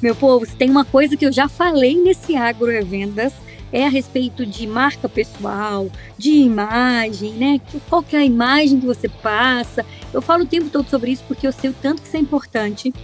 Meu povo, se tem uma coisa que eu já falei nesse Agro é Vendas, é a respeito de marca pessoal, de imagem, né? Qual que é a imagem que você passa. Eu falo o tempo todo sobre isso porque eu sei o tanto que isso é importante.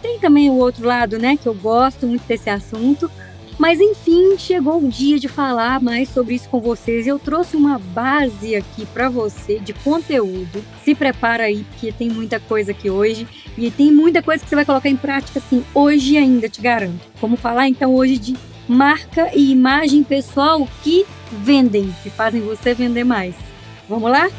Tem também o outro lado, né? Que eu gosto muito desse assunto. Mas enfim, chegou o dia de falar mais sobre isso com vocês. Eu trouxe uma base aqui para você de conteúdo. Se prepara aí, porque tem muita coisa aqui hoje. E tem muita coisa que você vai colocar em prática, assim, hoje ainda, te garanto. Vamos falar então hoje de marca e imagem pessoal que vendem, que fazem você vender mais. Vamos lá?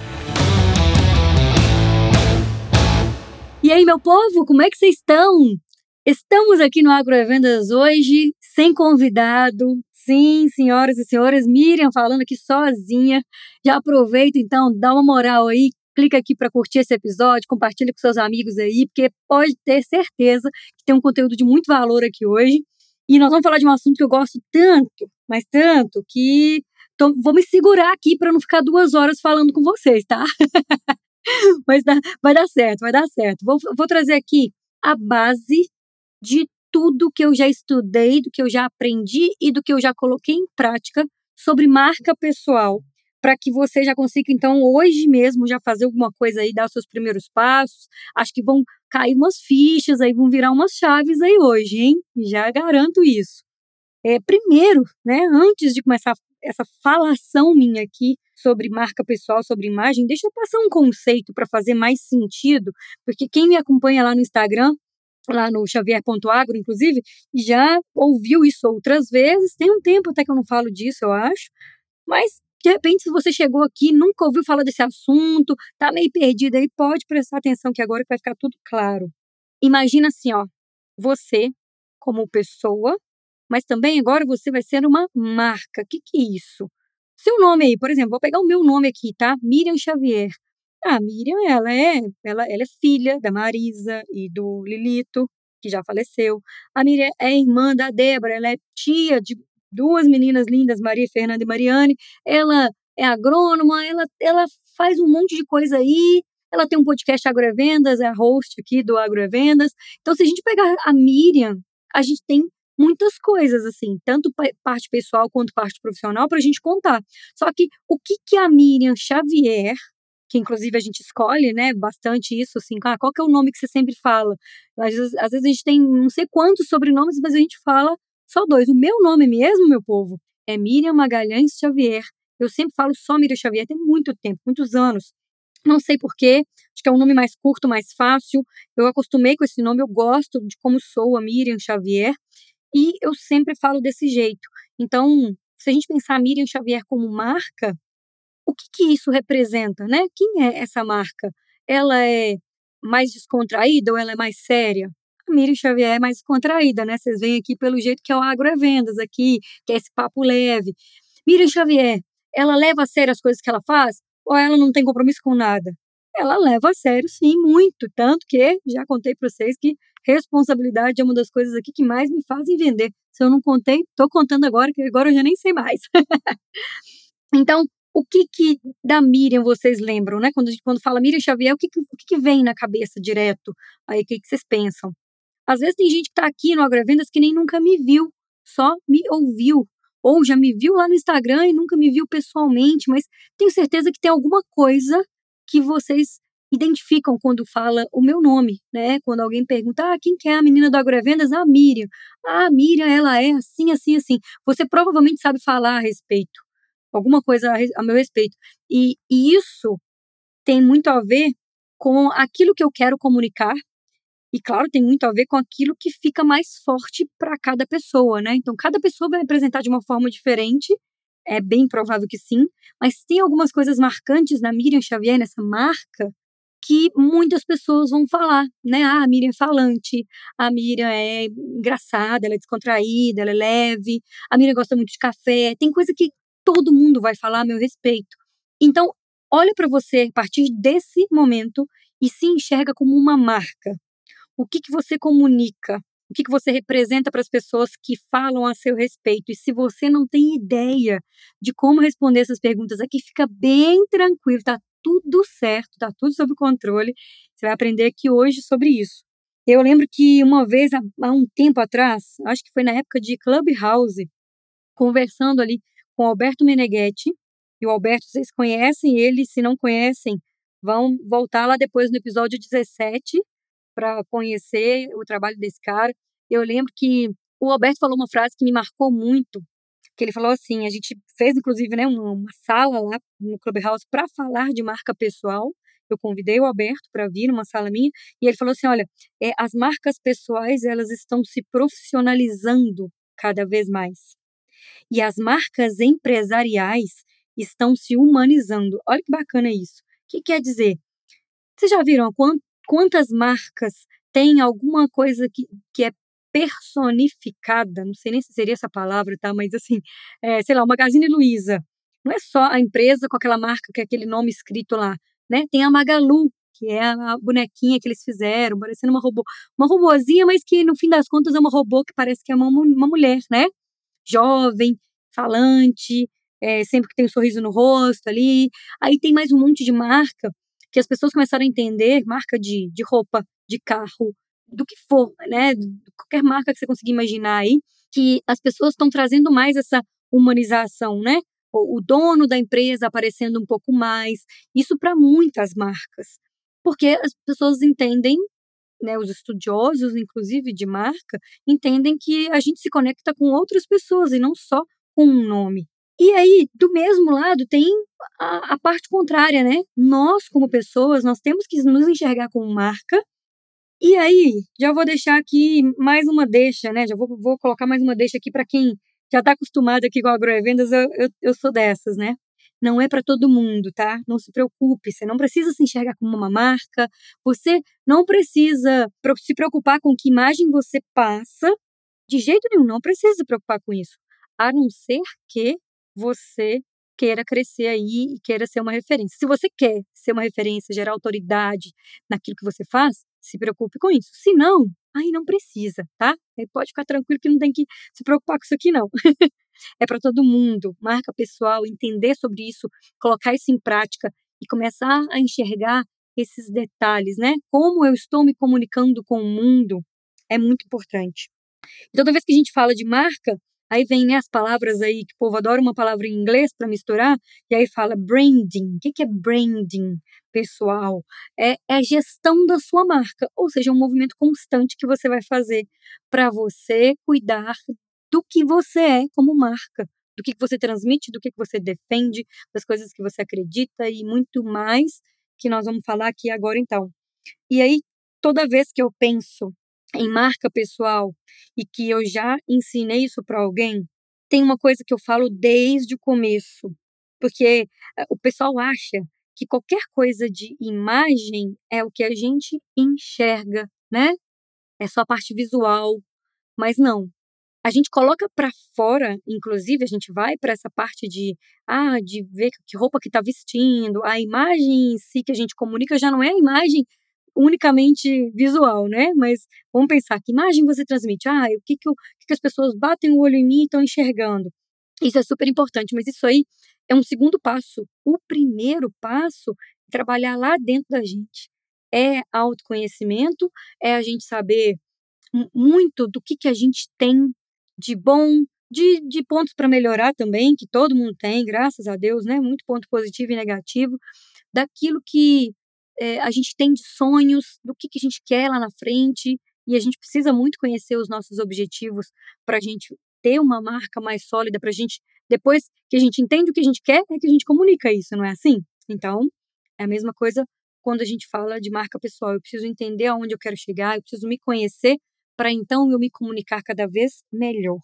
E aí, meu povo, como é que vocês estão? Estamos aqui no Agrovendas hoje, sem convidado. Sim, senhoras e senhores, Miriam falando aqui sozinha. Já aproveita então, dá uma moral aí, clica aqui para curtir esse episódio, compartilha com seus amigos aí, porque pode ter certeza que tem um conteúdo de muito valor aqui hoje. E nós vamos falar de um assunto que eu gosto tanto, mas tanto, que tô, vou me segurar aqui para não ficar duas horas falando com vocês, tá? mas dá, vai dar certo, vai dar certo. Vou, vou trazer aqui a base de tudo que eu já estudei, do que eu já aprendi e do que eu já coloquei em prática sobre marca pessoal para que você já consiga, então, hoje mesmo, já fazer alguma coisa aí, dar os seus primeiros passos. Acho que vão cair umas fichas aí, vão virar umas chaves aí hoje, hein? Já garanto isso. É, primeiro, né, antes de começar essa falação minha aqui sobre marca pessoal, sobre imagem, deixa eu passar um conceito para fazer mais sentido, porque quem me acompanha lá no Instagram, lá no xavier.agro, inclusive, já ouviu isso outras vezes. Tem um tempo até que eu não falo disso, eu acho. Mas de repente, se você chegou aqui, nunca ouviu falar desse assunto, tá meio perdido aí, pode prestar atenção que agora vai ficar tudo claro. Imagina assim, ó, você como pessoa, mas também agora você vai ser uma marca. O que, que é isso? Seu nome aí, por exemplo, vou pegar o meu nome aqui, tá? Miriam Xavier. A Miriam, ela é, ela, ela é filha da Marisa e do Lilito, que já faleceu. A Miriam é irmã da Débora, ela é tia de duas meninas lindas, Maria Fernanda e Mariane. Ela é agrônoma, ela, ela faz um monte de coisa aí. Ela tem um podcast Agrovendas, é host aqui do Agrovendas. Então, se a gente pegar a Miriam, a gente tem muitas coisas, assim, tanto parte pessoal quanto parte profissional, para a gente contar. Só que o que, que a Miriam Xavier, que inclusive a gente escolhe, né, bastante isso, assim, ah, qual que é o nome que você sempre fala? Às vezes, às vezes a gente tem não sei quantos sobrenomes, mas a gente fala só dois. O meu nome mesmo, meu povo, é Miriam Magalhães Xavier. Eu sempre falo só Miriam Xavier, tem muito tempo, muitos anos. Não sei porquê, acho que é um nome mais curto, mais fácil. Eu acostumei com esse nome, eu gosto de como sou a Miriam Xavier. E eu sempre falo desse jeito. Então, se a gente pensar a Miriam Xavier como marca, que, que isso representa, né? Quem é essa marca? Ela é mais descontraída ou ela é mais séria? Miriam Xavier é mais contraída, né? Vocês veem aqui pelo jeito que é o Agro é Vendas aqui, que é esse papo leve. Miriam Xavier, ela leva a sério as coisas que ela faz? Ou ela não tem compromisso com nada? Ela leva a sério, sim, muito. Tanto que já contei para vocês que responsabilidade é uma das coisas aqui que mais me fazem vender. Se eu não contei, estou contando agora, que agora eu já nem sei mais. então, o que que da Miriam vocês lembram, né? Quando, quando fala Miriam Xavier, o que, que, o que, que vem na cabeça direto? Aí, o que, que vocês pensam? Às vezes tem gente que está aqui no Agrovendas que nem nunca me viu, só me ouviu. Ou já me viu lá no Instagram e nunca me viu pessoalmente, mas tenho certeza que tem alguma coisa que vocês identificam quando fala o meu nome, né? Quando alguém pergunta, ah, quem que é a menina do Agrovendas? Ah, Miriam. Ah, Miriam, ela é assim, assim, assim. Você provavelmente sabe falar a respeito, alguma coisa a, meu respeito. E, e isso tem muito a ver com aquilo que eu quero comunicar e claro, tem muito a ver com aquilo que fica mais forte para cada pessoa, né? Então, cada pessoa vai apresentar de uma forma diferente, é bem provável que sim, mas tem algumas coisas marcantes na Miriam Xavier, nessa marca, que muitas pessoas vão falar, né? Ah, a Miriam é falante, a Miriam é engraçada, ela é descontraída, ela é leve, a Miriam gosta muito de café, tem coisa que todo mundo vai falar a meu respeito. Então, olha para você a partir desse momento e se enxerga como uma marca o que, que você comunica, o que, que você representa para as pessoas que falam a seu respeito. E se você não tem ideia de como responder essas perguntas aqui, fica bem tranquilo, tá tudo certo, tá tudo sob controle. Você vai aprender aqui hoje sobre isso. Eu lembro que uma vez, há, um tempo atrás, acho que foi na época de Clubhouse, conversando ali com Alberto Meneghetti, e o Alberto, vocês conhecem ele, se não conhecem, vão voltar lá depois no episódio 17 para conhecer o trabalho desse cara. Eu lembro que o Alberto falou uma frase que me marcou muito, que ele falou assim, a gente fez inclusive né, uma, uma sala lá no Clubhouse para falar de marca pessoal. Eu convidei o Alberto para vir numa sala minha e ele falou assim, olha, é, as marcas pessoais elas estão se profissionalizando cada vez mais e as marcas empresariais estão se humanizando. Olha que bacana isso. O que quer dizer? Vocês já viram quantas marcas têm alguma coisa que, que é personificada? Não sei nem se seria essa palavra, tá? Mas assim, é, sei lá, o Magazine Luiza. Não é só a empresa com aquela marca, é aquele nome escrito lá, né? Tem a Magalu, que é a bonequinha que eles fizeram, parecendo uma robô, uma robozinha, mas que no fim das contas é uma robô que parece que é uma, uma mulher, né? Jovem, falante, é, sempre que tem um sorriso no rosto ali. Aí tem mais um monte de marca que as pessoas começaram a entender, marca de, de roupa, de carro, do que for, né? Qualquer marca que você conseguir imaginar aí, que as pessoas estão trazendo mais essa humanização, né? O, o dono da empresa aparecendo um pouco mais. Isso para muitas marcas. Porque as pessoas entendem né, os estudiosos, inclusive de marca, entendem que a gente se conecta com outras pessoas e não só com um nome. E aí, do mesmo lado, tem a, a, parte contrária, né? Nós, como pessoas, nós temos que nos enxergar como marca. E aí, já vou deixar aqui mais uma deixa, né? Já vou, vou colocar mais uma deixa aqui para quem já está acostumado aqui com agrovendas, eu, eu, eu sou dessas, né? Não é para todo mundo, tá? Não se preocupe, você não precisa se enxergar como uma marca, você não precisa se preocupar com que imagem você passa, de jeito nenhum, não precisa se preocupar com isso, a não ser que você queira crescer aí e queira ser uma referência. Se você quer ser uma referência, gerar autoridade naquilo que você faz, se preocupe com isso. Se não, aí não precisa, tá? Aí pode ficar tranquilo que não tem que se preocupar com isso aqui, não. é para todo mundo, marca pessoal, entender sobre isso, colocar isso em prática e começar a enxergar esses detalhes, né? Como eu estou me comunicando com o mundo é muito importante. Então, toda vez que a gente fala de marca, Aí vem né, as palavras aí, que o povo adora uma palavra em inglês para misturar, e aí fala branding. O que, que é branding, pessoal? É, é a gestão da sua marca, ou seja, um movimento constante que você vai fazer para você cuidar do que você é como marca, do que, que você transmite, do que, que você defende, das coisas que você acredita e muito mais que nós vamos falar aqui agora então. E aí, toda vez que eu penso em marca pessoal e que eu já ensinei isso para alguém, tem uma coisa que eu falo desde o começo, porque eh, o pessoal acha que qualquer coisa de imagem é o que a gente enxerga, né? É só a parte visual, mas não. A gente coloca para fora, inclusive a gente vai para essa parte de ah, de ver que roupa que está vestindo, a imagem em si que a gente comunica já não é a imagem unicamente visual, né? Mas vamos pensar que imagem você transmite. Ah, o que, que, que as pessoas batem o olho em mim e estão enxergando. Isso é super importante, mas isso aí é um segundo passo. O primeiro passo é trabalhar lá dentro da gente. É autoconhecimento, é a gente saber muito do que, que a gente tem de bom, de, de pontos para melhorar também, que todo mundo tem, graças a Deus, né? Muito ponto positivo e negativo, daquilo que é, a gente tem de sonhos, do que, que a gente quer lá na frente, e a gente precisa muito conhecer os nossos objetivos para a gente ter uma marca mais sólida, para a gente, depois que a gente entende o que a gente quer, é que a gente comunica isso, não é assim? Então, é a mesma coisa quando a gente fala de marca pessoal. Eu preciso entender aonde eu quero chegar, eu preciso me conhecer para então eu me comunicar cada vez melhor.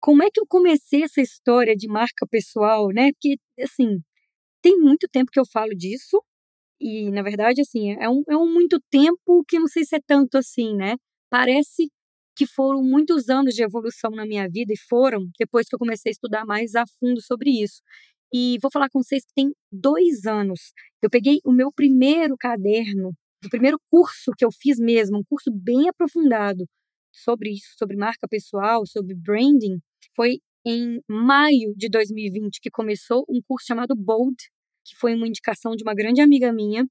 Como é que eu comecei essa história de marca pessoal, né? Porque, assim, tem muito tempo que eu falo disso, e, na verdade, assim, é um, é um muito tempo que não sei se é tanto assim, né? Parece que foram muitos anos de evolução na minha vida e foram depois que eu comecei a estudar mais a fundo sobre isso. E vou falar com vocês que tem dois anos. Eu peguei o meu primeiro caderno, o primeiro curso que eu fiz mesmo, um curso bem aprofundado sobre isso, sobre marca pessoal, sobre branding. Foi em maio de 2020 que começou um curso chamado Bold, que foi uma indicação de uma grande amiga minha.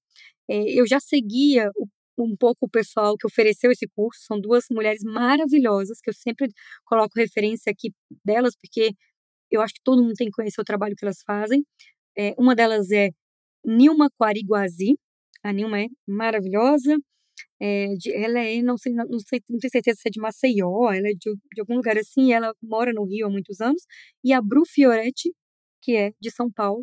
É, eu já seguia um pouco o pessoal que ofereceu esse curso. São duas mulheres maravilhosas, que eu sempre coloco referência aqui delas, porque eu acho que todo mundo tem que conhecer o trabalho que elas fazem. É, uma delas é Nilma Quariguazi. A Nilma é maravilhosa. É, de, ela é, não sei, não sei, não tenho certeza se é de Maceió, ela é de, de algum lugar assim, ela mora no Rio há muitos anos. E a Bru Fioretti, que é de São Paulo.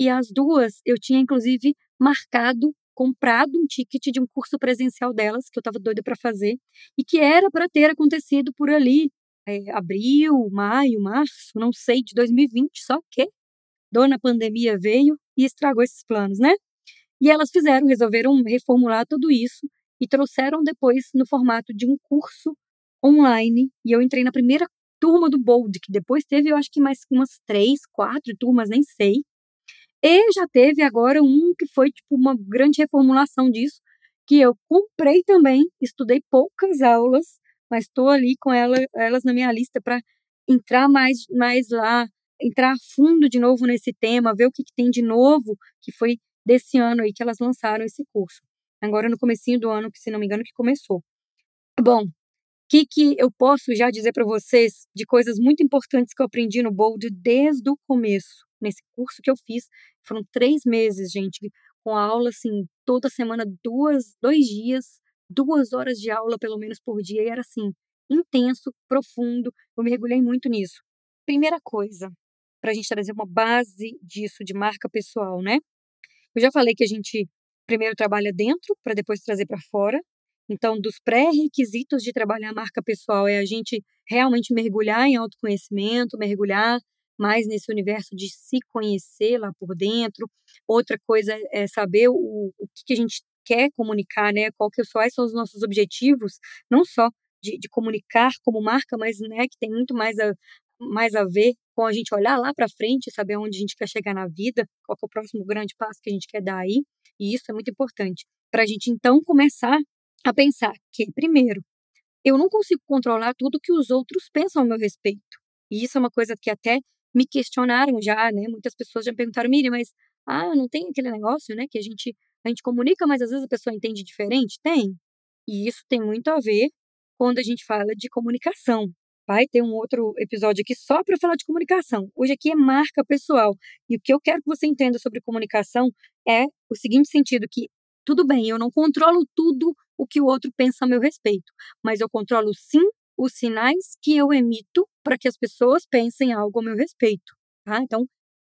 E as duas eu tinha, inclusive, marcado, comprado um ticket de um curso presencial delas, que eu estava doida para fazer, e que era para ter acontecido por ali, é, abril, maio, março, não sei, de 2020, só que dona pandemia veio e estragou esses planos, né? E elas fizeram, resolveram reformular tudo isso e trouxeram depois no formato de um curso online. E eu entrei na primeira turma do Bold, que depois teve, eu acho que mais umas três, quatro turmas, nem sei. E já teve agora um que foi tipo uma grande reformulação disso, que eu comprei também, estudei poucas aulas, mas estou ali com ela, elas na minha lista para entrar mais, mais lá, entrar a fundo de novo nesse tema, ver o que, que tem de novo, que foi desse ano aí que elas lançaram esse curso. Agora no comecinho do ano, que se não me engano que começou. Bom, o que, que eu posso já dizer para vocês de coisas muito importantes que eu aprendi no Bold desde o começo, nesse curso que eu fiz. Foram três meses, gente, com aula assim, toda semana, duas, dois dias, duas horas de aula pelo menos por dia, e era assim, intenso, profundo. Eu mergulhei muito nisso. Primeira coisa, para a gente trazer uma base disso de marca pessoal, né? Eu já falei que a gente primeiro trabalha dentro para depois trazer para fora. Então, dos pré-requisitos de trabalhar a marca pessoal é a gente realmente mergulhar em autoconhecimento, mergulhar mais nesse universo de se conhecer lá por dentro. Outra coisa é saber o, o que, a gente quer comunicar, né? Qual que, quais são os nossos objetivos, não só de, de comunicar como marca, mas né, que tem muito mais a, mais a ver com a gente olhar lá para frente, saber onde a gente quer chegar na vida, qual é o próximo grande passo que a gente quer dar aí, e isso é muito importante. Para a gente então começar a pensar que, primeiro, eu não consigo controlar tudo que os outros pensam a meu respeito. E isso é uma coisa que até me questionaram já, né? Muitas pessoas já me perguntaram, Miriam, mas ah, não tem aquele negócio, né? Que a gente, a gente comunica, mas às vezes a pessoa entende diferente? Tem. E isso tem muito a ver quando a gente fala de comunicação vai ter um outro episódio aqui só para falar de comunicação. Hoje aqui é marca pessoal. E o que eu quero que você entenda sobre comunicação é o seguinte sentido que tudo bem, eu não controlo tudo o que o outro pensa a meu respeito, mas eu controlo sim os sinais que eu emito para que as pessoas pensem algo a meu respeito, tá? Então,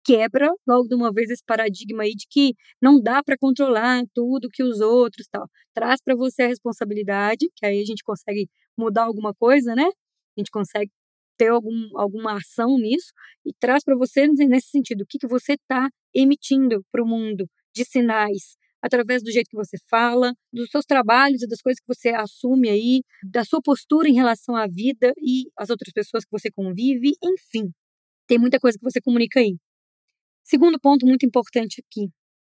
quebra logo de uma vez esse paradigma aí de que não dá para controlar tudo que os outros tal. Traz para você a responsabilidade, que aí a gente consegue mudar alguma coisa, né? a gente consegue ter algum, alguma ação nisso e traz para você nesse sentido o que, que você está emitindo para o mundo de sinais através do jeito que você fala, dos seus trabalhos e das coisas que você assume aí, da sua postura em relação à vida e às outras pessoas que você convive, enfim, tem muita coisa que você comunica aí. Segundo ponto muito importante aqui,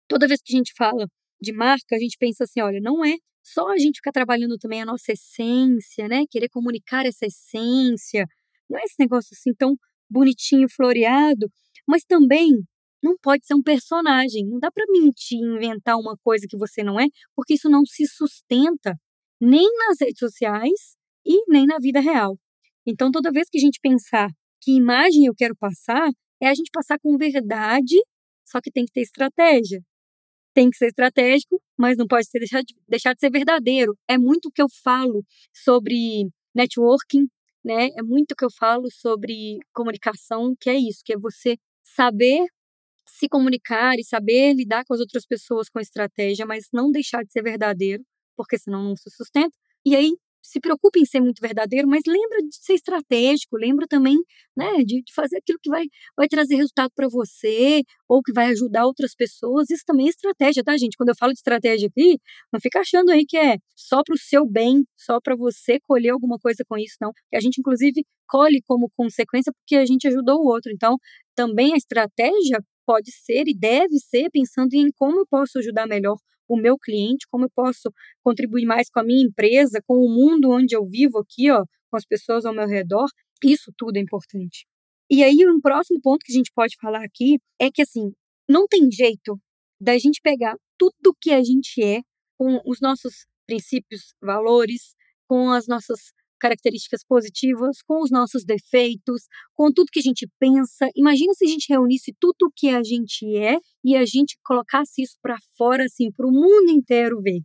toda vez que a gente fala de marca, a gente pensa assim, olha, não é só a gente ficar trabalhando também a nossa essência, né? Querer comunicar essa essência. Não é esse negócio assim tão bonitinho, floreado, mas também não pode ser um personagem. Não dá para mentir, inventar uma coisa que você não é, porque isso não se sustenta nem nas redes sociais e nem na vida real. Então, toda vez que a gente pensar que imagem eu quero passar, é a gente passar com verdade, só que tem que ter estratégia tem que ser estratégico, mas não pode ser deixar de, deixar de ser verdadeiro. É muito o que eu falo sobre networking, né? É muito o que eu falo sobre comunicação, que é isso, que é você saber se comunicar e saber lidar com as outras pessoas com estratégia, mas não deixar de ser verdadeiro, porque senão não se sustenta. E aí se preocupe em ser muito verdadeiro, mas lembra de ser estratégico, lembra também né, de, de fazer aquilo que vai, vai trazer resultado para você ou que vai ajudar outras pessoas. Isso também é estratégia, tá, gente? Quando eu falo de estratégia aqui, não fica achando aí que é só para o seu bem, só para você colher alguma coisa com isso, não. A gente, inclusive, colhe como consequência porque a gente ajudou o outro. Então, também a estratégia pode ser e deve ser pensando em como eu posso ajudar melhor o meu cliente, como eu posso contribuir mais com a minha empresa, com o mundo onde eu vivo aqui, ó, com as pessoas ao meu redor. Isso tudo é importante. E aí, um próximo ponto que a gente pode falar aqui é que, assim, não tem jeito da gente pegar tudo que a gente é, com os nossos princípios, valores, com as nossas características positivas, com os nossos defeitos, com tudo que a gente pensa. Imagina se a gente reunisse tudo o que a gente é e a gente colocasse isso para fora, assim, para o mundo inteiro ver.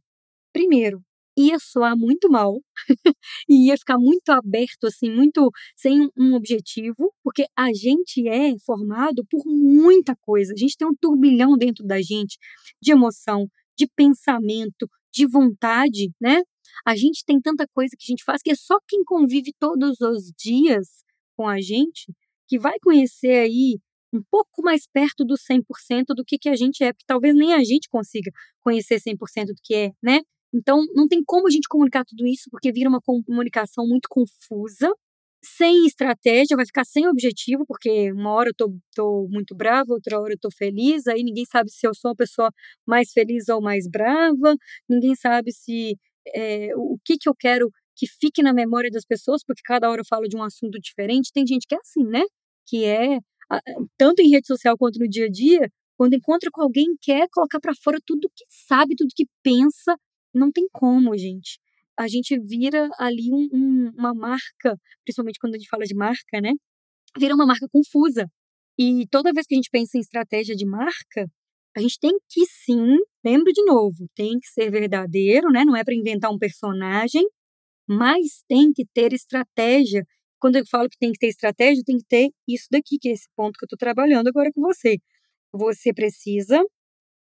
Primeiro, ia soar muito mal e ia ficar muito aberto, assim, muito sem um objetivo, porque a gente é formado por muita coisa. A gente tem um turbilhão dentro da gente de emoção, de pensamento, de vontade, né? A gente tem tanta coisa que a gente faz que é só quem convive todos os dias com a gente que vai conhecer aí um pouco mais perto do 100% do que, que a gente é, porque talvez nem a gente consiga conhecer 100% do que é, né? Então, não tem como a gente comunicar tudo isso, porque vira uma comunicação muito confusa, sem estratégia, vai ficar sem objetivo, porque uma hora eu tô, tô muito brava, outra hora eu tô feliz, aí ninguém sabe se eu sou uma pessoa mais feliz ou mais brava, ninguém sabe se é, o que, que eu quero que fique na memória das pessoas, porque cada hora eu falo de um assunto diferente. Tem gente que é assim, né? Que é, tanto em rede social quanto no dia a dia, quando encontra com alguém, quer colocar para fora tudo que sabe, tudo que pensa. Não tem como, gente. A gente vira ali um, um, uma marca, principalmente quando a gente fala de marca, né? Vira uma marca confusa. E toda vez que a gente pensa em estratégia de marca, a gente tem que sim, lembro de novo, tem que ser verdadeiro, né? Não é para inventar um personagem, mas tem que ter estratégia. Quando eu falo que tem que ter estratégia, tem que ter isso daqui, que é esse ponto que eu estou trabalhando agora com você. Você precisa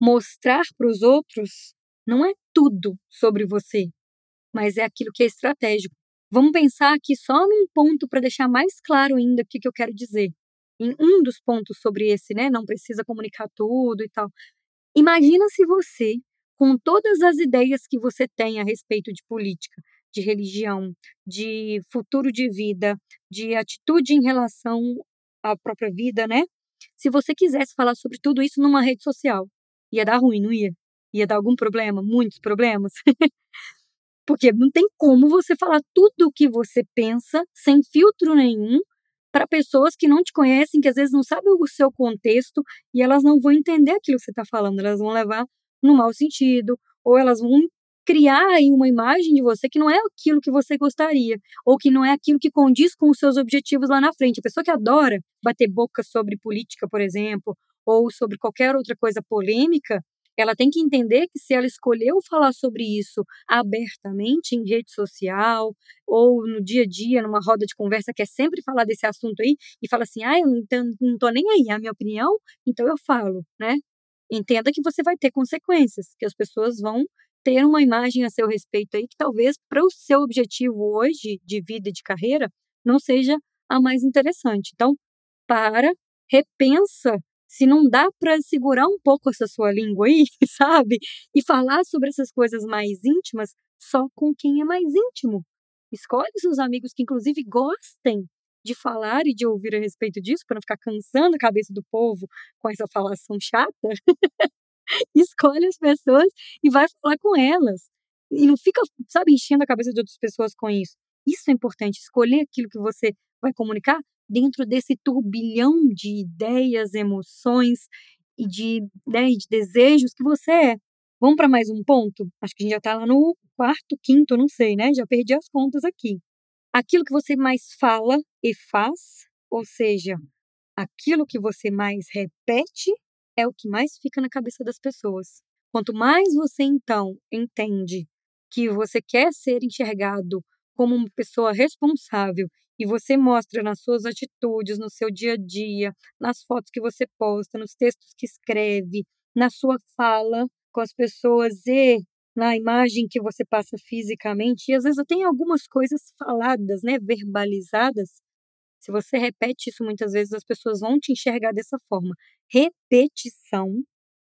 mostrar para os outros não é tudo sobre você, mas é aquilo que é estratégico. Vamos pensar aqui só num ponto para deixar mais claro ainda o que, que eu quero dizer em um dos pontos sobre esse, né? Não precisa comunicar tudo e tal. Imagina se você, com todas as ideias que você tem a respeito de política, de religião, de futuro de vida, de atitude em relação à própria vida, né? Se você quisesse falar sobre tudo isso numa rede social, ia dar ruim, não ia? Ia dar algum problema, muitos problemas. Porque não tem como você falar tudo o que você pensa sem filtro nenhum para pessoas que não te conhecem, que às vezes não sabem o seu contexto e elas não vão entender aquilo que você está falando, elas vão levar no mau sentido, ou elas vão criar aí uma imagem de você que não é aquilo que você gostaria, ou que não é aquilo que condiz com os seus objetivos lá na frente. A pessoa que adora bater boca sobre política, por exemplo, ou sobre qualquer outra coisa polêmica, ela tem que entender que se ela escolheu falar sobre isso abertamente em rede social ou no dia a dia, numa roda de conversa, quer sempre falar desse assunto aí e fala assim: ah, eu não, não tô nem aí, é a minha opinião, então eu falo, né? Entenda que você vai ter consequências, que as pessoas vão ter uma imagem a seu respeito aí que talvez para o seu objetivo hoje de vida e de carreira não seja a mais interessante. Então, para, repensa se não dá para segurar um pouco essa sua língua aí, sabe? E falar sobre essas coisas mais íntimas só com quem é mais íntimo. Escolhe seus amigos que, inclusive, gostem de falar e de ouvir a respeito disso, para não ficar cansando a cabeça do povo com essa falação chata. Escolhe as pessoas e vai falar com elas. E não fica, sabe, enchendo a cabeça de outras pessoas com isso. Isso é importante, escolher aquilo que você vai comunicar dentro desse turbilhão de ideias, emoções e de, né, de desejos que você é. Vamos para mais um ponto? Acho que a gente já está lá no quarto, quinto, não sei, né? Já perdi as contas aqui. Aquilo que você mais fala e faz, ou seja, aquilo que você mais repete, é o que mais fica na cabeça das pessoas. Quanto mais você então entende que você quer ser enxergado como uma pessoa responsável e você mostra nas suas atitudes, no seu dia a dia, nas fotos que você posta, nos textos que escreve, na sua fala com as pessoas e na imagem que você passa fisicamente, e às vezes tem algumas coisas faladas, né, verbalizadas. Se você repete isso muitas vezes, as pessoas vão te enxergar dessa forma. Repetição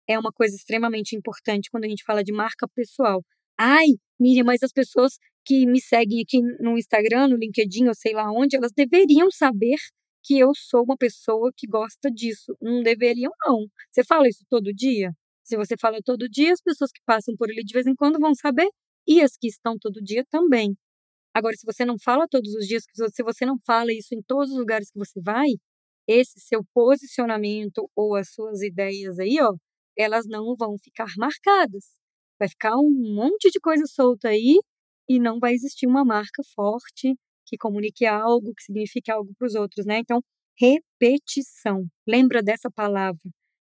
é uma coisa extremamente importante quando a gente fala de marca pessoal. Ai, Miriam, mas as pessoas que me seguem aqui no Instagram, no LinkedIn, ou sei lá onde, elas deveriam saber que eu sou uma pessoa que gosta disso. Não deveriam, não. Você fala isso todo dia? Se você fala todo dia, as pessoas que passam por ali de vez em quando vão saber, e as que estão todo dia também. Agora, se você não fala todos os dias, se você não fala isso em todos os lugares que você vai, esse seu posicionamento ou as suas ideias aí, ó, elas não vão ficar marcadas. Vai ficar um monte de coisa solta aí e não vai existir uma marca forte que comunique algo, que signifique algo para os outros, né? Então, repetição. Lembra dessa palavra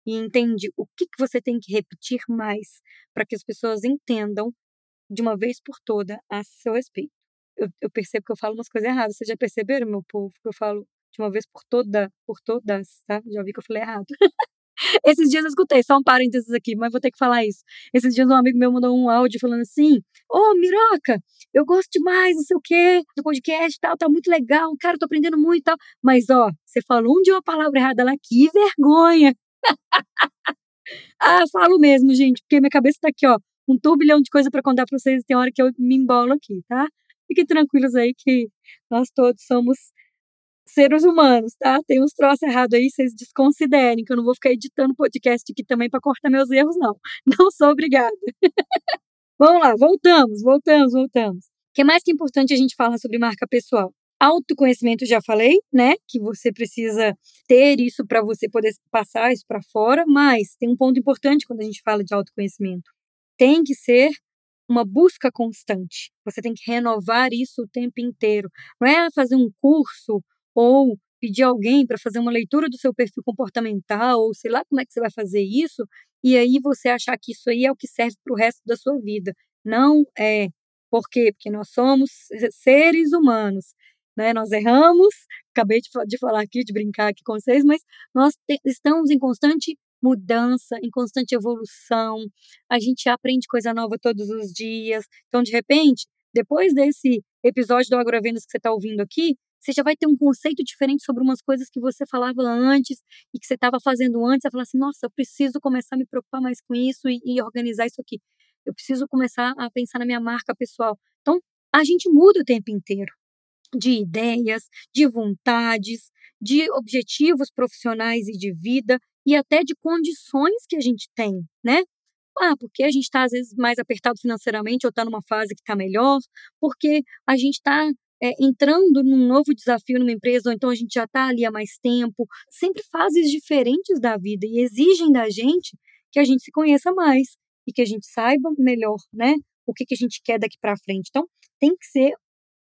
e entende o que, que você tem que repetir mais para que as pessoas entendam de uma vez por toda a seu respeito. Eu, eu, percebo que eu falo umas coisas erradas. Vocês já perceberam, meu povo, que eu falo de uma vez por toda, por todas, tá? Já vi que eu falei errado. Esses dias eu escutei, só um parênteses aqui, mas vou ter que falar isso. Esses dias um amigo meu mandou um áudio falando assim: Ô, oh, Miroca, eu gosto demais, não sei o quê, do podcast e tal, tá muito legal, cara, tô aprendendo muito e tal. Mas, ó, você falou um dia uma palavra errada lá, que vergonha! ah, falo mesmo, gente, porque minha cabeça tá aqui, ó, um turbilhão de coisa para contar pra vocês, tem hora que eu me embolo aqui, tá? Fiquem tranquilos aí que nós todos somos seres humanos, tá? Tem uns troços errados aí, vocês desconsiderem, que eu não vou ficar editando podcast aqui também para cortar meus erros, não. Não sou obrigada. Vamos lá, voltamos, voltamos, voltamos. O que mais que é importante a gente falar sobre marca pessoal? Autoconhecimento, já falei, né? Que você precisa ter isso para você poder passar isso para fora, mas tem um ponto importante quando a gente fala de autoconhecimento. Tem que ser uma busca constante. Você tem que renovar isso o tempo inteiro. Não é fazer um curso ou pedir alguém para fazer uma leitura do seu perfil comportamental, ou sei lá como é que você vai fazer isso, e aí você achar que isso aí é o que serve para o resto da sua vida. Não é. Por quê? Porque nós somos seres humanos. Né? Nós erramos, acabei de, de falar aqui, de brincar aqui com vocês, mas nós estamos em constante mudança, em constante evolução. A gente aprende coisa nova todos os dias. Então, de repente, depois desse episódio do Agrovendas que você está ouvindo aqui, você já vai ter um conceito diferente sobre umas coisas que você falava antes e que você estava fazendo antes. Você fala assim: nossa, eu preciso começar a me preocupar mais com isso e, e organizar isso aqui. Eu preciso começar a pensar na minha marca pessoal. Então, a gente muda o tempo inteiro de ideias, de vontades, de objetivos profissionais e de vida e até de condições que a gente tem, né? Ah, porque a gente está às vezes mais apertado financeiramente ou está numa fase que está melhor, porque a gente está é, entrando num novo desafio numa empresa, ou então a gente já está ali há mais tempo, sempre fases diferentes da vida e exigem da gente que a gente se conheça mais e que a gente saiba melhor, né, o que, que a gente quer daqui para frente. Então, tem que ser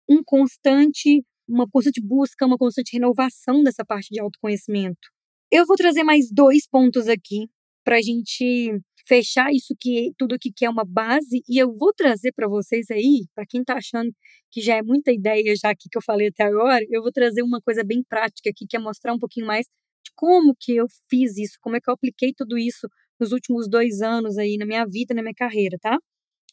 um constante, uma constante busca, uma constante renovação dessa parte de autoconhecimento. Eu vou trazer mais dois pontos aqui para a gente fechar isso que tudo aqui que é uma base e eu vou trazer para vocês aí, para quem está achando que já é muita ideia já aqui que eu falei até agora, eu vou trazer uma coisa bem prática aqui que é mostrar um pouquinho mais de como que eu fiz isso, como é que eu apliquei tudo isso nos últimos dois anos aí na minha vida, na minha carreira, tá?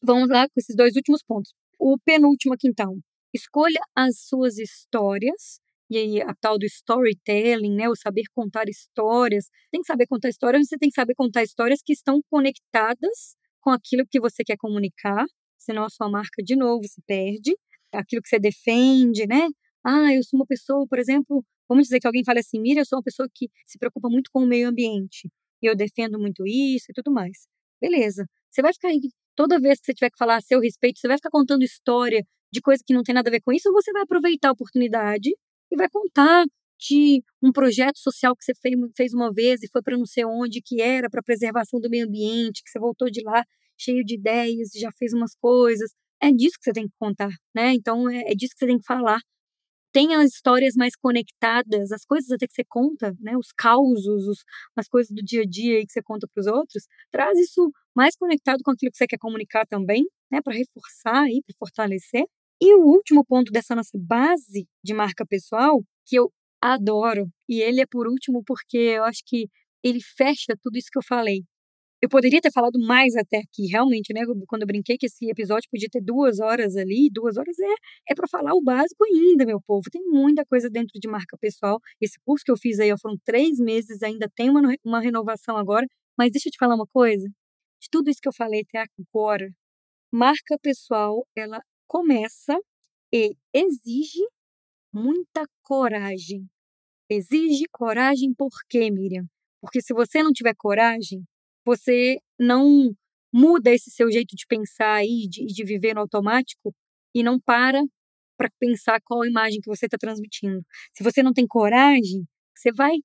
Vamos lá com esses dois últimos pontos. O penúltimo aqui então. Escolha as suas histórias e aí a tal do storytelling, né, o saber contar histórias. Tem que saber contar histórias, você tem que saber contar histórias que estão conectadas com aquilo que você quer comunicar, senão a sua marca de novo se perde. Aquilo que você defende, né? Ah, eu sou uma pessoa, por exemplo, vamos dizer que alguém fale assim, Mira, eu sou uma pessoa que se preocupa muito com o meio ambiente, e eu defendo muito isso e tudo mais. Beleza. Você vai ficar aí, toda vez que você tiver que falar a seu respeito, você vai ficar contando história de coisa que não tem nada a ver com isso, ou você vai aproveitar a oportunidade e vai contar de um projeto social que você fez uma vez e foi para não sei onde, que era para preservação do meio ambiente, que você voltou de lá cheio de ideias, já fez umas coisas. É disso que você tem que contar, né? Então é, é disso que você tem que falar. Tem as histórias mais conectadas, as coisas até que você conta, né? Os causos, os, as coisas do dia a dia que você conta para os outros, traz isso mais conectado com aquilo que você quer comunicar também, né? Para reforçar e para fortalecer. E o último ponto dessa nossa base de marca pessoal, que eu adoro, e ele é por último porque eu acho que ele fecha tudo isso que eu falei. Eu poderia ter falado mais até aqui, realmente, né? Quando eu brinquei que esse episódio podia ter duas horas ali, duas horas é, é para falar o básico ainda, meu povo. Tem muita coisa dentro de marca pessoal. Esse curso que eu fiz aí foram três meses, ainda tem uma, uma renovação agora. Mas deixa eu te falar uma coisa. De tudo isso que eu falei até agora, marca pessoal, ela começa e exige muita coragem. Exige coragem por quê, Miriam? Porque se você não tiver coragem, você não muda esse seu jeito de pensar aí, de, de viver no automático e não para para pensar qual imagem que você está transmitindo. Se você não tem coragem, você vai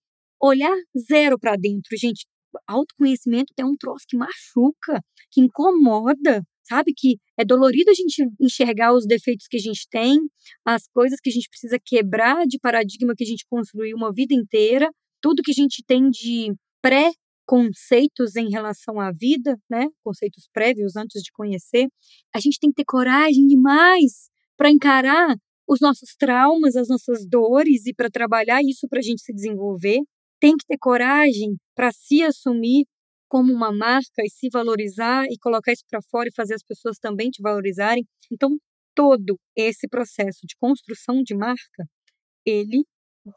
olhar zero para dentro. Gente, autoconhecimento é um troço que machuca. que incomoda, sabe? Que é dolorido a gente enxergar os defeitos que a gente tem, as coisas que a gente precisa quebrar de paradigma que a gente construiu uma vida inteira, tudo que a gente tem de pré conceitos em relação à vida, né? Conceitos prévios antes de conhecer. A gente tem que ter coragem demais para encarar os nossos traumas, as nossas dores e para trabalhar isso para a gente se desenvolver. Tem que ter coragem para se assumir como uma marca e se valorizar e colocar isso para fora e fazer as pessoas também te valorizarem. Então, todo esse processo de construção de marca, ele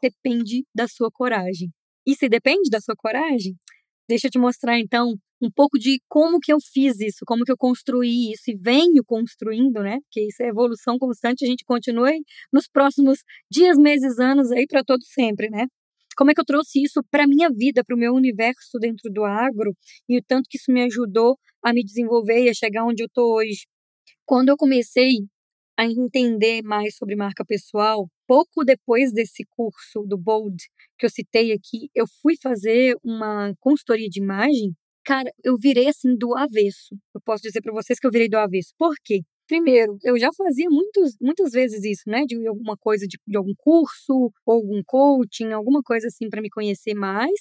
depende da sua coragem. E se depende da sua coragem, Deixa eu te mostrar então um pouco de como que eu fiz isso, como que eu construí isso e venho construindo, né? Porque isso é evolução constante, a gente continua nos próximos dias, meses, anos aí para todo sempre, né? Como é que eu trouxe isso para minha vida, para o meu universo dentro do agro e o tanto que isso me ajudou a me desenvolver e a chegar onde eu tô hoje. Quando eu comecei a entender mais sobre marca pessoal, pouco depois desse curso do Bold que eu citei aqui, eu fui fazer uma consultoria de imagem. Cara, eu virei assim do avesso. Eu posso dizer para vocês que eu virei do avesso. Por quê? Primeiro, eu já fazia muitos, muitas vezes isso, né? De alguma coisa, de, de algum curso, ou algum coaching, alguma coisa assim para me conhecer mais.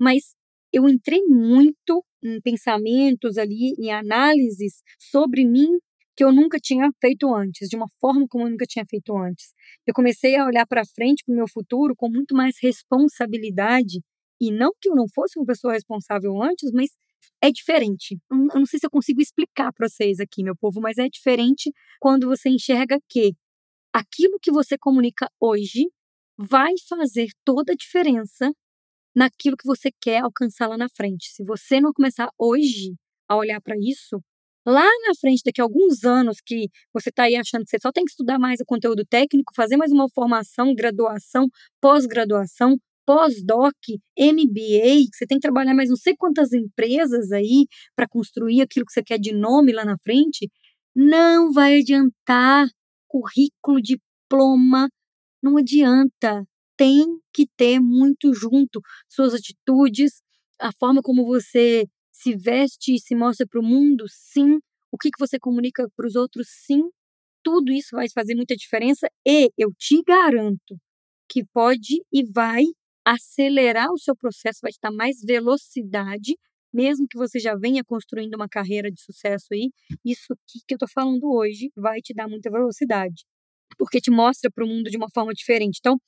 Mas eu entrei muito em pensamentos ali, em análises sobre mim que eu nunca tinha feito antes, de uma forma como eu nunca tinha feito antes. Eu comecei a olhar para frente, para o meu futuro, com muito mais responsabilidade. E não que eu não fosse uma pessoa responsável antes, mas é diferente. Eu não sei se eu consigo explicar para vocês aqui, meu povo, mas é diferente quando você enxerga que aquilo que você comunica hoje vai fazer toda a diferença naquilo que você quer alcançar lá na frente. Se você não começar hoje a olhar para isso, lá na frente, daqui a alguns anos, que você está aí achando que você só tem que estudar mais o conteúdo técnico, fazer mais uma formação, graduação, pós-graduação, pós-doc, MBA, você tem que trabalhar mais não sei quantas empresas aí para construir aquilo que você quer de nome lá na frente, não vai adiantar currículo, diploma, não adianta. Tem que ter muito junto suas atitudes, a forma como você se veste e se mostra para o mundo, sim. O que, que você comunica para os outros, sim. Tudo isso vai fazer muita diferença e eu te garanto que pode e vai acelerar o seu processo, vai te dar mais velocidade, mesmo que você já venha construindo uma carreira de sucesso aí. Isso aqui que eu estou falando hoje vai te dar muita velocidade, porque te mostra para o mundo de uma forma diferente. Então, o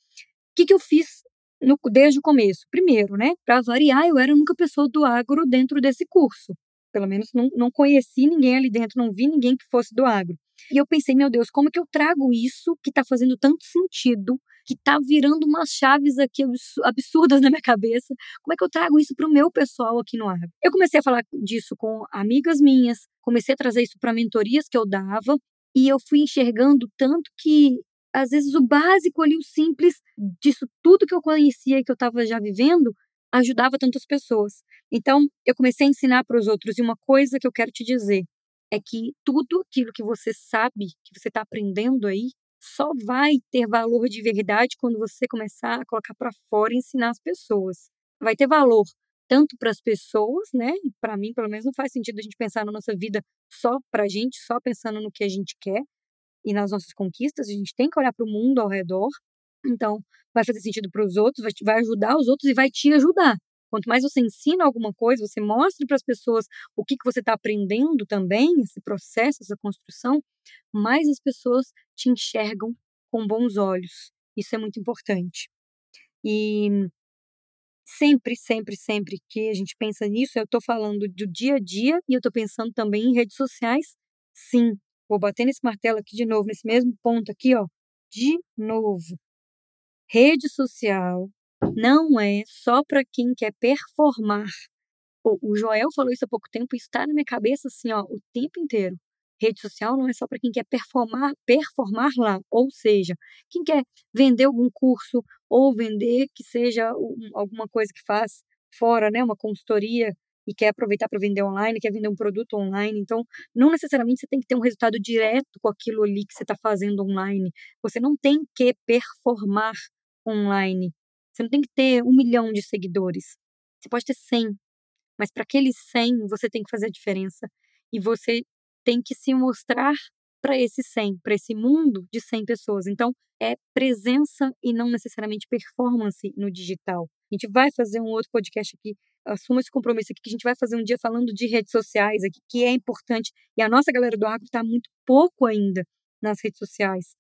que, que eu fiz no, desde o começo. Primeiro, né, para variar, eu era a única pessoa do agro dentro desse curso. Pelo menos não, não conheci ninguém ali dentro, não vi ninguém que fosse do agro. E eu pensei, meu Deus, como que eu trago isso que está fazendo tanto sentido, que está virando umas chaves aqui absurdas na minha cabeça? Como é que eu trago isso para o meu pessoal aqui no agro? Eu comecei a falar disso com amigas minhas, comecei a trazer isso para mentorias que eu dava, e eu fui enxergando tanto que às vezes o básico ali, o simples disso tudo que eu conhecia e que eu estava já vivendo, ajudava tantas pessoas. Então, eu comecei a ensinar para os outros. E uma coisa que eu quero te dizer é que tudo aquilo que você sabe, que você está aprendendo aí, só vai ter valor de verdade quando você começar a colocar para fora e ensinar as pessoas. Vai ter valor tanto para as pessoas, né? E para mim, pelo menos, não faz sentido a gente pensar na nossa vida só para a gente, só pensando no que a gente quer e nas nossas conquistas, a gente tem que olhar para o mundo ao redor. Então, vai fazer sentido para os outros, vai, vai ajudar os outros e vai te ajudar. Quanto mais você ensina alguma coisa, você mostra para as pessoas o que, que você está aprendendo também, esse processo, essa construção, mais as pessoas te enxergam com bons olhos. Isso é muito importante. E sempre, sempre, sempre que a gente pensa nisso, eu estou falando do dia a dia e eu estou pensando também em redes sociais. Sim, Vou bater nesse martelo aqui de novo, nesse mesmo ponto aqui, ó. De novo. Rede social não é só para quem quer performar. O Joel falou isso há pouco tempo e está na minha cabeça assim, ó, o tempo inteiro. Rede social não é só para quem quer performar, performar lá, ou seja, quem quer vender algum curso ou vender que seja alguma coisa que faz fora, né, uma consultoria e quer aproveitar para vender online, quer vender um produto online. Então, não necessariamente você tem que ter um resultado direto com aquilo ali que você está fazendo online. Você não tem que performar online. Você não tem que ter um milhão de seguidores. Você pode ter 100, mas para aqueles 100 você tem que fazer a diferença. e você tem que se mostrar para esse 100, para esse mundo de 100 pessoas. Então, é presença e não necessariamente performance no digital. A gente vai fazer um outro podcast aqui, assuma esse compromisso aqui, que a gente vai fazer um dia falando de redes sociais aqui, que é importante. E a nossa galera do agro está muito pouco ainda nas redes sociais.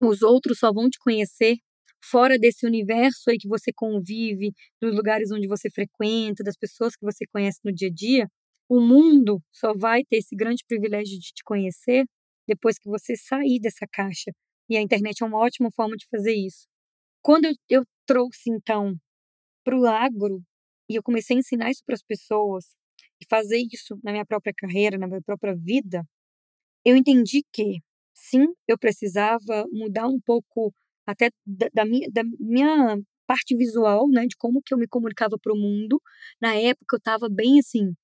Os outros só vão te conhecer fora desse universo aí que você convive, dos lugares onde você frequenta, das pessoas que você conhece no dia a dia. O mundo só vai ter esse grande privilégio de te conhecer depois que você sair dessa caixa. E a internet é uma ótima forma de fazer isso. Quando eu, eu trouxe, então, para o agro, e eu comecei a ensinar isso para as pessoas, e fazer isso na minha própria carreira, na minha própria vida, eu entendi que, sim, eu precisava mudar um pouco até da, da, minha, da minha parte visual, né, de como que eu me comunicava para o mundo. Na época eu estava bem assim,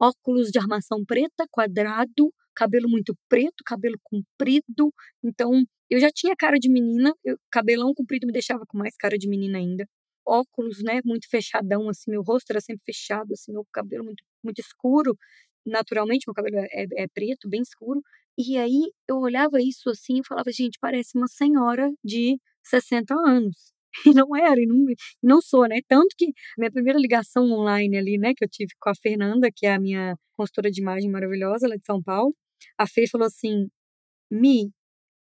óculos de armação preta, quadrado, cabelo muito preto, cabelo comprido. Então, eu já tinha cara de menina, eu, cabelão comprido me deixava com mais cara de menina ainda. Óculos, né, muito fechadão, assim, meu rosto era sempre fechado, assim, meu cabelo muito, muito escuro. Naturalmente, meu cabelo é, é, é preto, bem escuro. E aí, eu olhava isso assim e falava, gente, parece uma senhora de 60 anos. E não era, e não, não sou, né? Tanto que minha primeira ligação online ali, né, que eu tive com a Fernanda, que é a minha consultora de imagem maravilhosa, ela é de São Paulo, a Fê falou assim: Mi,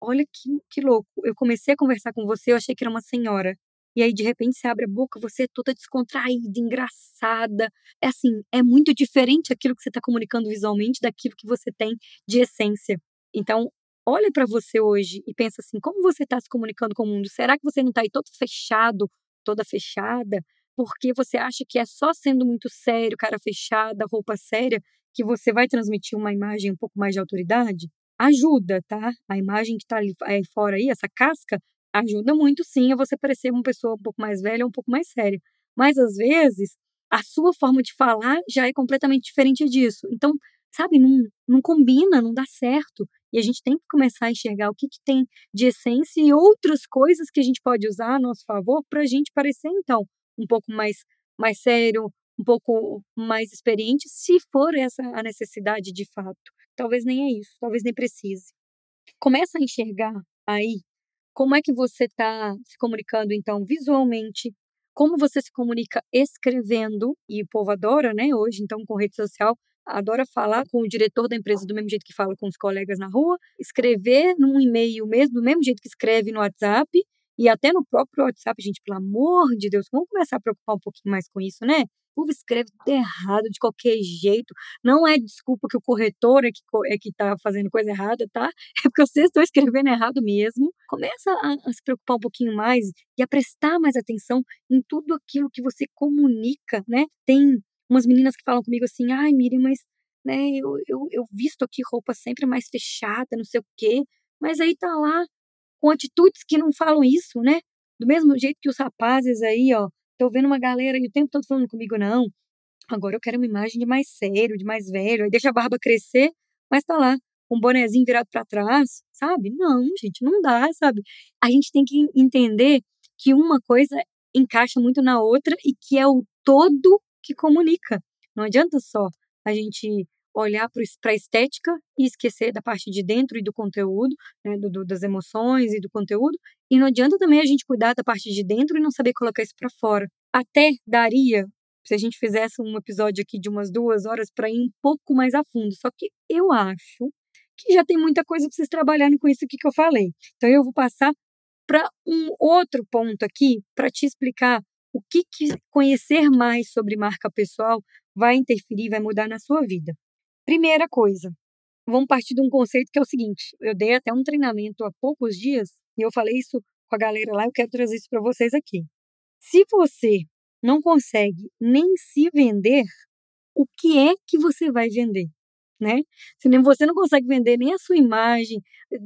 olha que, que louco. Eu comecei a conversar com você, eu achei que era uma senhora. E aí, de repente, você abre a boca, você é toda descontraída, engraçada. É assim, é muito diferente aquilo que você está comunicando visualmente daquilo que você tem de essência. Então, olha para você hoje e pensa assim: como você está se comunicando com o mundo? Será que você não está aí todo fechado, toda fechada? Porque você acha que é só sendo muito sério, cara fechada, roupa séria, que você vai transmitir uma imagem um pouco mais de autoridade? Ajuda, tá? A imagem que está ali aí fora aí, essa casca, ajuda muito sim a você parecer uma pessoa um pouco mais velha, um pouco mais séria. Mas às vezes, a sua forma de falar já é completamente diferente disso. Então, sabe, não, não combina, não dá certo. E a gente tem que começar a enxergar o que, que tem de essência e outras coisas que a gente pode usar a nosso favor para a gente parecer, então, um pouco mais, mais sério, um pouco mais experiente, se for essa a necessidade de fato. Talvez nem é isso, talvez nem precise. Começa a enxergar aí como é que você está se comunicando, então, visualmente, como você se comunica escrevendo, e o povo adora, né, hoje, então, com rede social, adora falar com o diretor da empresa do mesmo jeito que fala com os colegas na rua, escrever num e-mail mesmo, do mesmo jeito que escreve no WhatsApp, e até no próprio WhatsApp, gente, pelo amor de Deus, vamos começar a preocupar um pouquinho mais com isso, né? Povo escreve tudo errado, de qualquer jeito. Não é desculpa que o corretor é que é que está fazendo coisa errada, tá? É porque vocês estão escrevendo errado mesmo. Começa a, a se preocupar um pouquinho mais e a prestar mais atenção em tudo aquilo que você comunica, né? Tem umas meninas que falam comigo assim, ai, Miriam, mas né, eu, eu, eu visto aqui roupa sempre mais fechada, não sei o quê, mas aí tá lá com atitudes que não falam isso, né? Do mesmo jeito que os rapazes aí, ó, tô vendo uma galera e o tempo todo falando comigo, não, agora eu quero uma imagem de mais sério, de mais velho, aí deixa a barba crescer, mas tá lá, um bonezinho virado para trás, sabe? Não, gente, não dá, sabe? A gente tem que entender que uma coisa encaixa muito na outra e que é o todo que comunica. Não adianta só a gente olhar para a estética e esquecer da parte de dentro e do conteúdo, né, do, do, das emoções e do conteúdo. E não adianta também a gente cuidar da parte de dentro e não saber colocar isso para fora. Até daria se a gente fizesse um episódio aqui de umas duas horas para ir um pouco mais a fundo. Só que eu acho que já tem muita coisa para vocês trabalharem com isso aqui que eu falei. Então eu vou passar para um outro ponto aqui para te explicar o que, que conhecer mais sobre marca pessoal vai interferir, vai mudar na sua vida. Primeira coisa, vamos partir de um conceito que é o seguinte: eu dei até um treinamento há poucos dias e eu falei isso com a galera lá, eu quero trazer isso para vocês aqui. Se você não consegue nem se vender, o que é que você vai vender? Né? Se você não consegue vender nem a sua imagem,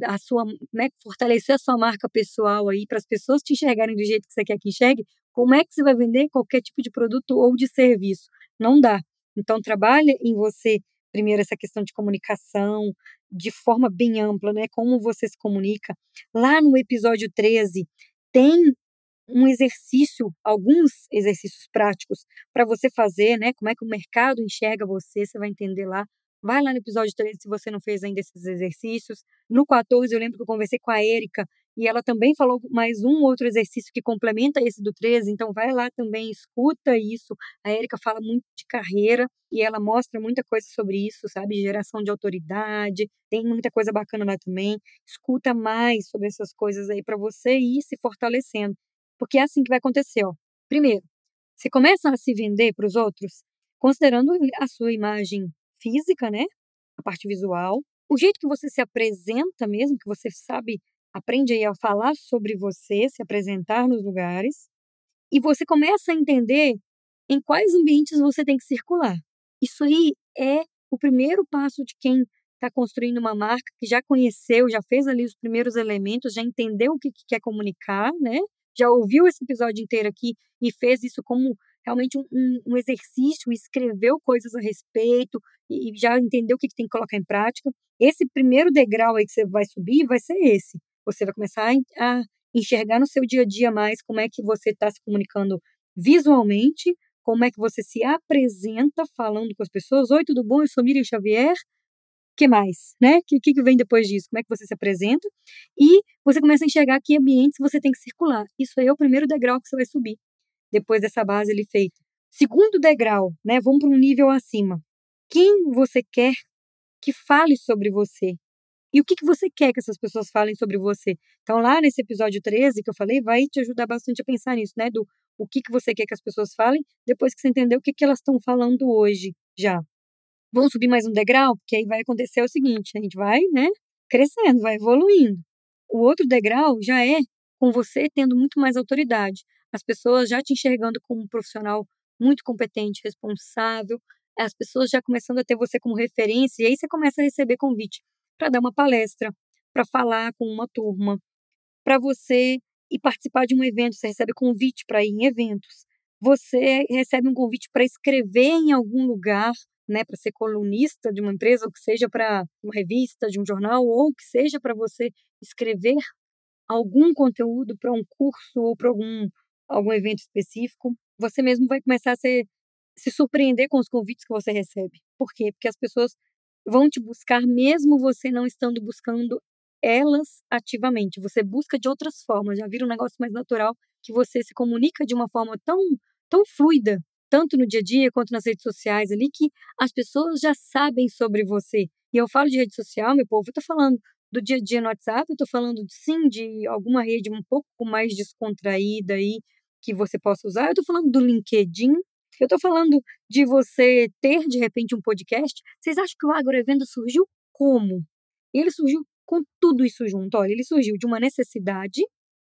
a sua, né, fortalecer a sua marca pessoal aí para as pessoas te enxergarem do jeito que você quer que enxergue, como é que você vai vender qualquer tipo de produto ou de serviço? Não dá. Então trabalha em você primeiro essa questão de comunicação de forma bem ampla, né? Como você se comunica. Lá no episódio 13 tem um exercício, alguns exercícios práticos para você fazer, né? Como é que o mercado enxerga você, você vai entender lá Vai lá no episódio 13 se você não fez ainda esses exercícios. No 14, eu lembro que eu conversei com a Érica e ela também falou mais um outro exercício que complementa esse do 13, então vai lá também, escuta isso. A Érica fala muito de carreira e ela mostra muita coisa sobre isso, sabe? Geração de autoridade, tem muita coisa bacana lá também. Escuta mais sobre essas coisas aí para você ir se fortalecendo. Porque é assim que vai acontecer, ó. Primeiro, você começa a se vender para os outros, considerando a sua imagem física, né? A parte visual, o jeito que você se apresenta mesmo, que você sabe aprende aí a falar sobre você, se apresentar nos lugares, e você começa a entender em quais ambientes você tem que circular. Isso aí é o primeiro passo de quem está construindo uma marca, que já conheceu, já fez ali os primeiros elementos, já entendeu o que, que quer comunicar, né? Já ouviu esse episódio inteiro aqui e fez isso como realmente um, um, um exercício, escreveu coisas a respeito e, e já entendeu o que, que tem que colocar em prática. Esse primeiro degrau aí que você vai subir vai ser esse. Você vai começar a enxergar no seu dia a dia mais como é que você está se comunicando visualmente, como é que você se apresenta falando com as pessoas. Oi, tudo bom? Eu sou Miriam Xavier. que mais, né? O que, que vem depois disso? Como é que você se apresenta? E você começa a enxergar que ambientes você tem que circular. Isso aí é o primeiro degrau que você vai subir, depois dessa base ali feita. Segundo degrau, né? Vamos para um nível acima. Quem você quer que fale sobre você? E o que, que você quer que essas pessoas falem sobre você? Então, lá nesse episódio 13 que eu falei, vai te ajudar bastante a pensar nisso, né? Do o que, que você quer que as pessoas falem, depois que você entender o que, que elas estão falando hoje já. Vamos subir mais um degrau, porque aí vai acontecer o seguinte: a gente vai, né? Crescendo, vai evoluindo. O outro degrau já é com você tendo muito mais autoridade. As pessoas já te enxergando como um profissional muito competente, responsável, as pessoas já começando a ter você como referência, e aí você começa a receber convite para dar uma palestra, para falar com uma turma, para você ir participar de um evento, você recebe convite para ir em eventos, você recebe um convite para escrever em algum lugar, né, para ser colunista de uma empresa, ou que seja para uma revista, de um jornal, ou que seja para você escrever algum conteúdo para um curso ou para algum, algum evento específico, você mesmo vai começar a ser, se surpreender com os convites que você recebe. Por quê? Porque as pessoas vão te buscar mesmo você não estando buscando elas ativamente. Você busca de outras formas, já vira um negócio mais natural que você se comunica de uma forma tão tão fluida, tanto no dia a dia quanto nas redes sociais ali que as pessoas já sabem sobre você. E eu falo de rede social, meu povo, eu tô falando do dia a dia no WhatsApp, eu tô falando sim de alguma rede um pouco mais descontraída aí que você possa usar. Eu tô falando do LinkedIn, eu estou falando de você ter, de repente, um podcast. Vocês acham que o Agrovenda surgiu como? Ele surgiu com tudo isso junto. Olha, ele surgiu de uma necessidade,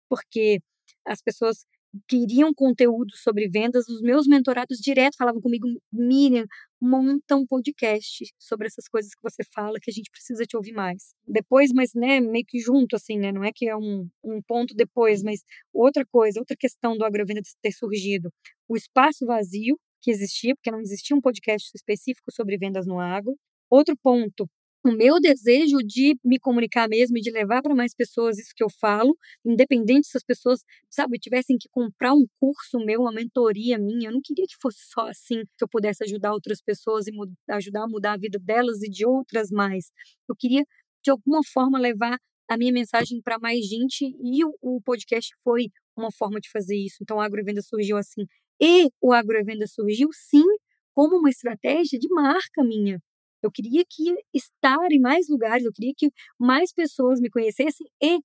porque as pessoas queriam conteúdo sobre vendas. Os meus mentorados direto falavam comigo, Miriam, monta um podcast sobre essas coisas que você fala, que a gente precisa te ouvir mais. Depois, mas né, meio que junto, assim, né? Não é que é um, um ponto depois, mas outra coisa, outra questão do Agrovenda ter surgido. O espaço vazio que existia, porque não existia um podcast específico sobre vendas no agro. Outro ponto, o meu desejo de me comunicar mesmo e de levar para mais pessoas isso que eu falo, independente se as pessoas, sabe, tivessem que comprar um curso meu, uma mentoria minha, eu não queria que fosse só assim que eu pudesse ajudar outras pessoas e ajudar a mudar a vida delas e de outras mais. Eu queria, de alguma forma, levar a minha mensagem para mais gente e o, o, podcast foi uma forma de fazer isso. Então, a Agrovenda surgiu assim. E o Agrovenda surgiu, sim, como uma estratégia de marca minha. Eu queria que estar em mais lugares, eu queria que mais pessoas me conhecessem e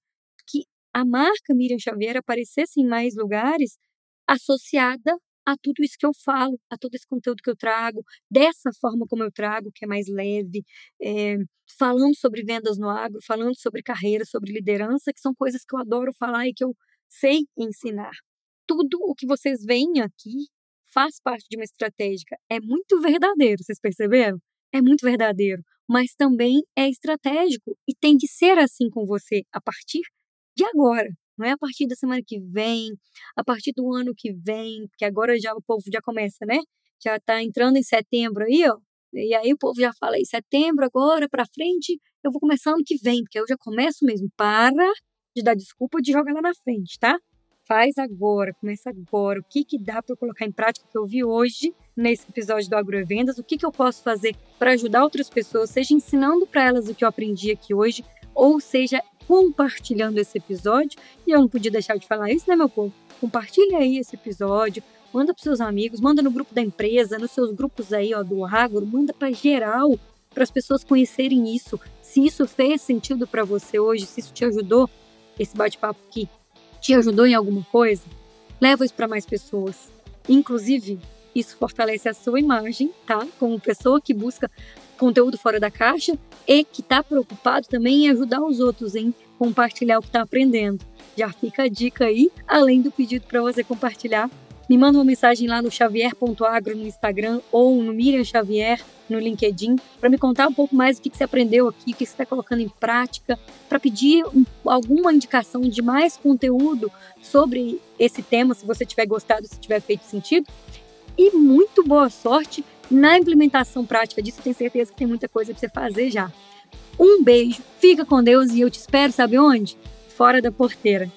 que a marca Miriam Xavier aparecesse em mais lugares associada a tudo isso que eu falo, a todo esse conteúdo que eu trago, dessa forma como eu trago, que é mais leve, é, falando sobre vendas no agro, falando sobre carreira, sobre liderança, que são coisas que eu adoro falar e que eu sei ensinar. Tudo o que vocês veem aqui faz parte de uma estratégica. É muito verdadeiro, vocês perceberam? É muito verdadeiro, mas também é estratégico e tem que ser assim com você a partir de agora. Não é a partir da semana que vem, a partir do ano que vem, porque agora já o povo já começa, né? Já está entrando em setembro aí, ó. E aí o povo já fala, em setembro agora para frente, eu vou começar ano que vem, porque eu já começo mesmo. Para de dar desculpa de jogar lá na frente, tá? Faz agora, começa agora. O que, que dá para eu colocar em prática que eu vi hoje nesse episódio do Agrovendas? O que, que eu posso fazer para ajudar outras pessoas, seja ensinando para elas o que eu aprendi aqui hoje, ou seja, compartilhando esse episódio. E eu não podia deixar de falar isso, né, meu povo? Compartilha aí esse episódio, manda para seus amigos, manda no grupo da empresa, nos seus grupos aí ó, do agro, manda para geral, para as pessoas conhecerem isso. Se isso fez sentido para você hoje, se isso te ajudou, esse bate-papo aqui te ajudou em alguma coisa, leva isso para mais pessoas. Inclusive, isso fortalece a sua imagem, tá? Como pessoa que busca conteúdo fora da caixa e que está preocupado também em ajudar os outros em compartilhar o que está aprendendo. Já fica a dica aí, além do pedido para você compartilhar me manda uma mensagem lá no xavier.agro no Instagram ou no Miriam Xavier no LinkedIn para me contar um pouco mais o que, você aprendeu aqui, o que você está colocando em prática, para pedir um, alguma indicação de mais conteúdo sobre esse tema, se você tiver gostado, se tiver feito sentido. E muito boa sorte na implementação prática disso. Tenho certeza que tem muita coisa para você fazer já. Um beijo, fica com Deus e eu te espero, sabe onde? Fora da porteira.